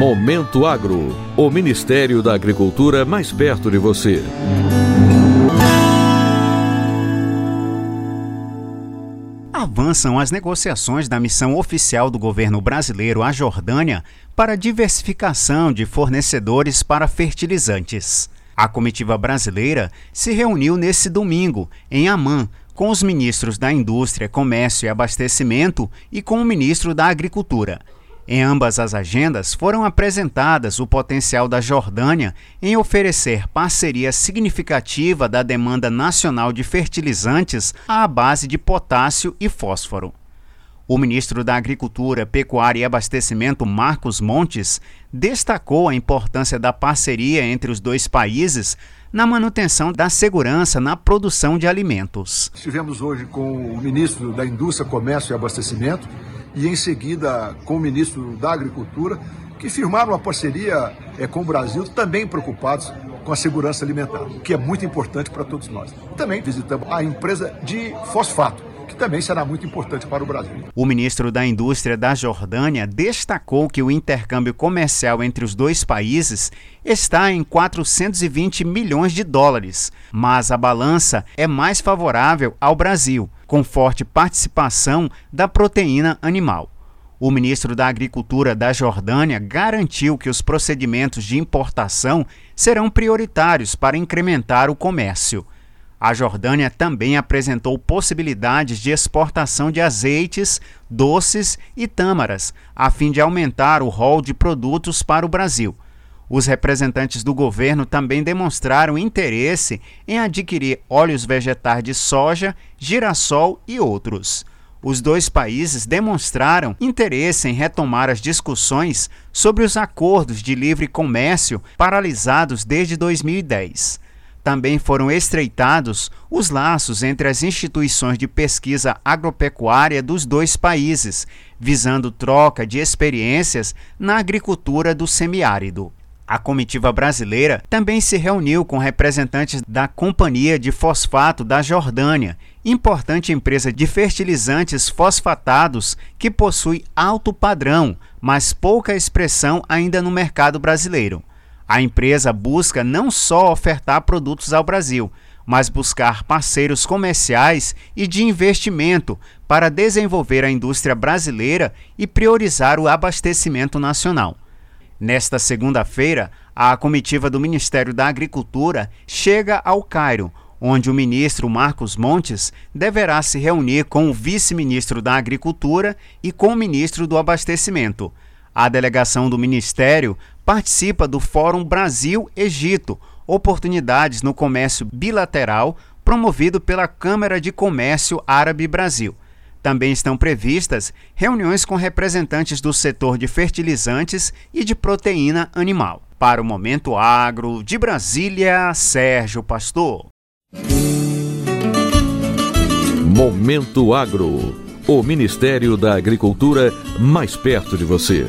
Momento Agro, o Ministério da Agricultura mais perto de você. Avançam as negociações da missão oficial do governo brasileiro à Jordânia para diversificação de fornecedores para fertilizantes. A comitiva brasileira se reuniu nesse domingo, em Amman, com os ministros da Indústria, Comércio e Abastecimento e com o ministro da Agricultura. Em ambas as agendas foram apresentadas o potencial da Jordânia em oferecer parceria significativa da demanda nacional de fertilizantes à base de potássio e fósforo. O ministro da Agricultura, Pecuária e Abastecimento, Marcos Montes, destacou a importância da parceria entre os dois países na manutenção da segurança na produção de alimentos. Estivemos hoje com o ministro da Indústria, Comércio e Abastecimento e em seguida com o ministro da Agricultura, que firmaram uma parceria é, com o Brasil, também preocupados com a segurança alimentar, o que é muito importante para todos nós. Também visitamos a empresa de fosfato, também será muito importante para o Brasil. O ministro da Indústria da Jordânia destacou que o intercâmbio comercial entre os dois países está em 420 milhões de dólares, mas a balança é mais favorável ao Brasil, com forte participação da proteína animal. O ministro da Agricultura da Jordânia garantiu que os procedimentos de importação serão prioritários para incrementar o comércio. A Jordânia também apresentou possibilidades de exportação de azeites, doces e tâmaras, a fim de aumentar o rol de produtos para o Brasil. Os representantes do governo também demonstraram interesse em adquirir óleos vegetais de soja, girassol e outros. Os dois países demonstraram interesse em retomar as discussões sobre os acordos de livre comércio paralisados desde 2010. Também foram estreitados os laços entre as instituições de pesquisa agropecuária dos dois países, visando troca de experiências na agricultura do semiárido. A comitiva brasileira também se reuniu com representantes da Companhia de Fosfato da Jordânia, importante empresa de fertilizantes fosfatados que possui alto padrão, mas pouca expressão ainda no mercado brasileiro. A empresa busca não só ofertar produtos ao Brasil, mas buscar parceiros comerciais e de investimento para desenvolver a indústria brasileira e priorizar o abastecimento nacional. Nesta segunda-feira, a comitiva do Ministério da Agricultura chega ao Cairo, onde o ministro Marcos Montes deverá se reunir com o vice-ministro da Agricultura e com o ministro do Abastecimento. A delegação do Ministério participa do Fórum Brasil-Egito Oportunidades no Comércio Bilateral, promovido pela Câmara de Comércio Árabe-Brasil. Também estão previstas reuniões com representantes do setor de fertilizantes e de proteína animal. Para o Momento Agro, de Brasília, Sérgio Pastor. Momento Agro. O Ministério da Agricultura mais perto de você.